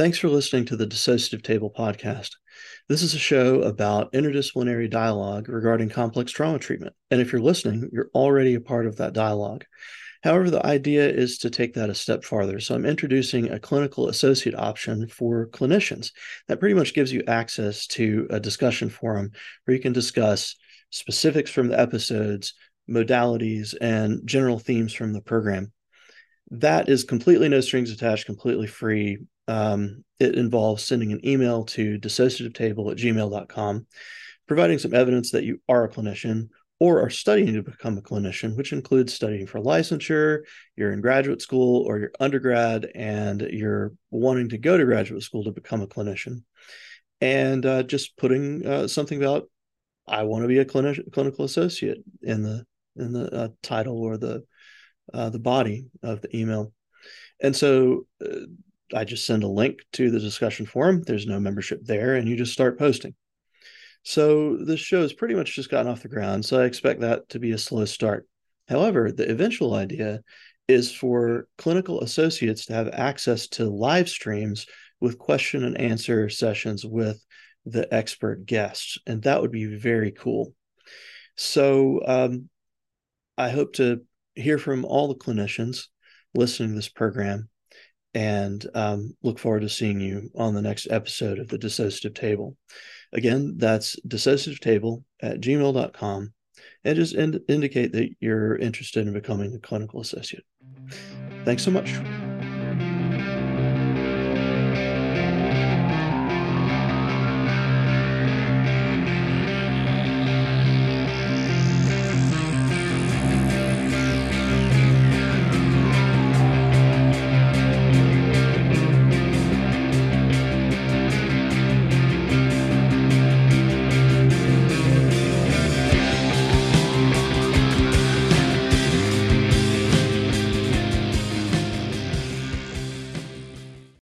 Thanks for listening to the Dissociative Table podcast. This is a show about interdisciplinary dialogue regarding complex trauma treatment. And if you're listening, you're already a part of that dialogue. However, the idea is to take that a step farther. So I'm introducing a clinical associate option for clinicians that pretty much gives you access to a discussion forum where you can discuss specifics from the episodes, modalities, and general themes from the program. That is completely no strings attached, completely free. Um, it involves sending an email to dissociativetable at gmail.com, providing some evidence that you are a clinician or are studying to become a clinician, which includes studying for licensure, you're in graduate school or you're undergrad and you're wanting to go to graduate school to become a clinician. And uh, just putting uh, something about I want to be a clinic- clinical associate in the in the uh, title or the uh, the body of the email. And so uh, I just send a link to the discussion forum. There's no membership there, and you just start posting. So this show has pretty much just gotten off the ground. So I expect that to be a slow start. However, the eventual idea is for clinical associates to have access to live streams with question and answer sessions with the expert guests. And that would be very cool. So um, I hope to hear from all the clinicians listening to this program and um, look forward to seeing you on the next episode of the Dissociative Table. Again, that's dissociativetable at gmail.com and just ind- indicate that you're interested in becoming a clinical associate. Thanks so much.